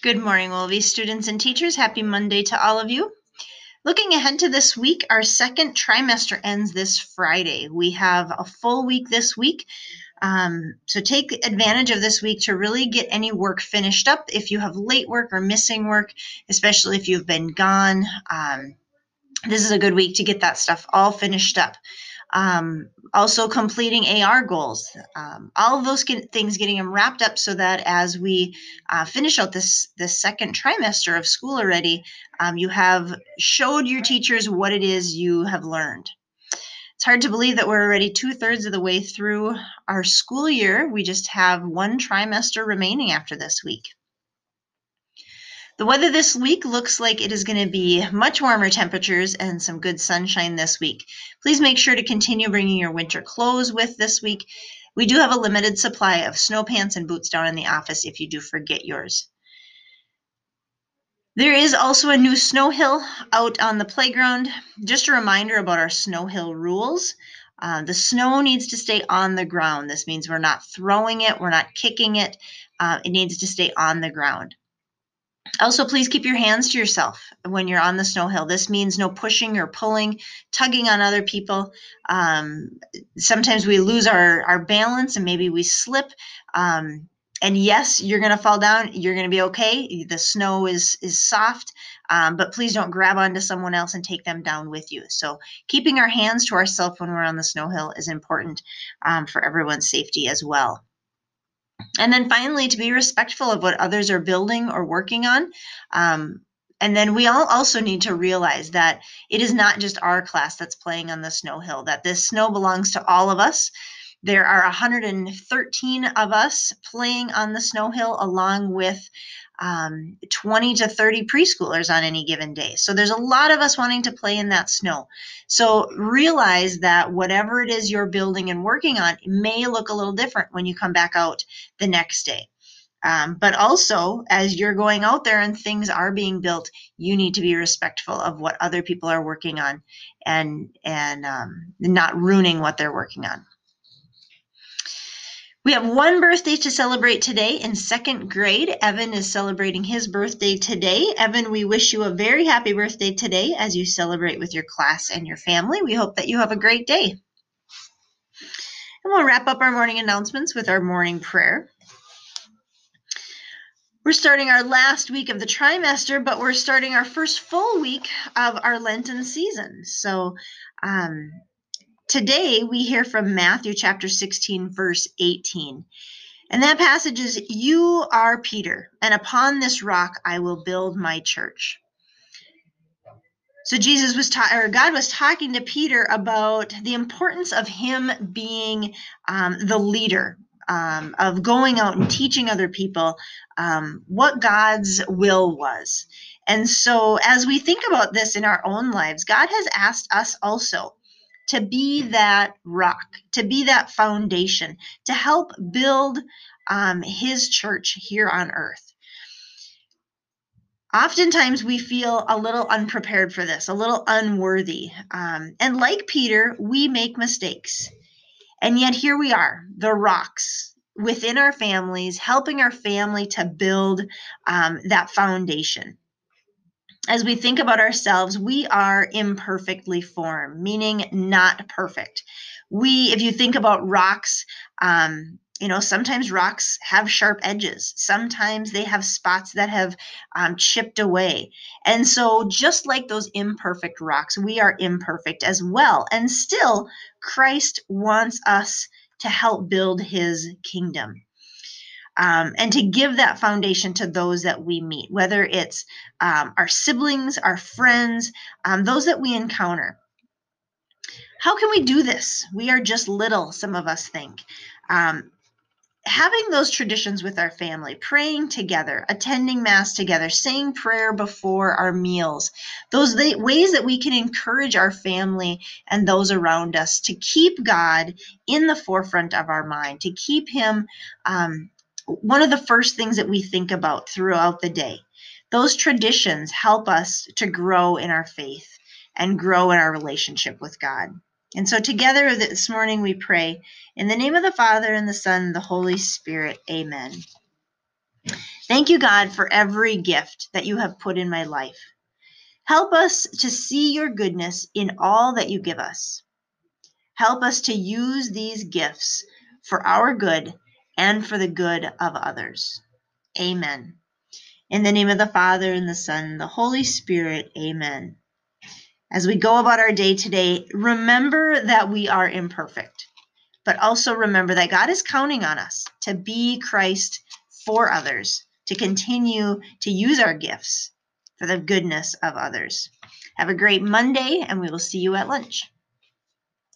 Good morning, Wolvie students and teachers. Happy Monday to all of you. Looking ahead to this week, our second trimester ends this Friday. We have a full week this week. Um, so take advantage of this week to really get any work finished up. If you have late work or missing work, especially if you've been gone, um, this is a good week to get that stuff all finished up. Um, also completing AR goals, um, all of those get, things getting them wrapped up so that as we uh, finish out this this second trimester of school already, um, you have showed your teachers what it is you have learned. It's hard to believe that we're already two thirds of the way through our school year. We just have one trimester remaining after this week. The weather this week looks like it is going to be much warmer temperatures and some good sunshine this week. Please make sure to continue bringing your winter clothes with this week. We do have a limited supply of snow pants and boots down in the office if you do forget yours. There is also a new snow hill out on the playground. Just a reminder about our snow hill rules. Uh, the snow needs to stay on the ground. This means we're not throwing it, we're not kicking it. Uh, it needs to stay on the ground. Also, please keep your hands to yourself when you're on the snow hill. This means no pushing or pulling, tugging on other people. Um, sometimes we lose our, our balance and maybe we slip. Um, and yes, you're going to fall down. You're going to be okay. The snow is is soft, um, but please don't grab onto someone else and take them down with you. So, keeping our hands to ourselves when we're on the snow hill is important um, for everyone's safety as well. And then finally, to be respectful of what others are building or working on. Um, and then we all also need to realize that it is not just our class that's playing on the snow hill, that this snow belongs to all of us. There are 113 of us playing on the snow hill, along with um, 20 to 30 preschoolers on any given day. So there's a lot of us wanting to play in that snow. So realize that whatever it is you're building and working on may look a little different when you come back out the next day. Um, but also, as you're going out there and things are being built, you need to be respectful of what other people are working on, and and um, not ruining what they're working on. We have one birthday to celebrate today in second grade. Evan is celebrating his birthday today. Evan, we wish you a very happy birthday today as you celebrate with your class and your family. We hope that you have a great day. And we'll wrap up our morning announcements with our morning prayer. We're starting our last week of the trimester, but we're starting our first full week of our Lenten season. So, um, Today we hear from Matthew chapter 16, verse 18. And that passage is You are Peter, and upon this rock I will build my church. So Jesus was ta- or God was talking to Peter about the importance of him being um, the leader, um, of going out and teaching other people um, what God's will was. And so, as we think about this in our own lives, God has asked us also to be that rock, to be that foundation, to help build um, his church here on earth. Oftentimes, we feel a little unprepared for this, a little unworthy. Um, and like Peter, we make mistakes. And yet, here we are, the rocks within our families, helping our family to build um, that foundation as we think about ourselves, we are imperfectly formed, meaning not perfect. We, if you think about rocks, um, you know, sometimes rocks have sharp edges. Sometimes they have spots that have um, chipped away. And so, just like those imperfect rocks, we are imperfect as well. And still, Christ wants us to help build his kingdom um, and to give that foundation to those that we meet, whether it's um, our siblings, our friends, um, those that we encounter. How can we do this? We are just little, some of us think. Um, having those traditions with our family, praying together, attending Mass together, saying prayer before our meals, those ways that we can encourage our family and those around us to keep God in the forefront of our mind, to keep Him um, one of the first things that we think about throughout the day. Those traditions help us to grow in our faith and grow in our relationship with God. And so together this morning we pray in the name of the Father and the Son and the Holy Spirit. Amen. Thank you, God, for every gift that you have put in my life. Help us to see your goodness in all that you give us. Help us to use these gifts for our good and for the good of others. Amen. In the name of the Father, and the Son, and the Holy Spirit, amen. As we go about our day today, remember that we are imperfect, but also remember that God is counting on us to be Christ for others, to continue to use our gifts for the goodness of others. Have a great Monday, and we will see you at lunch.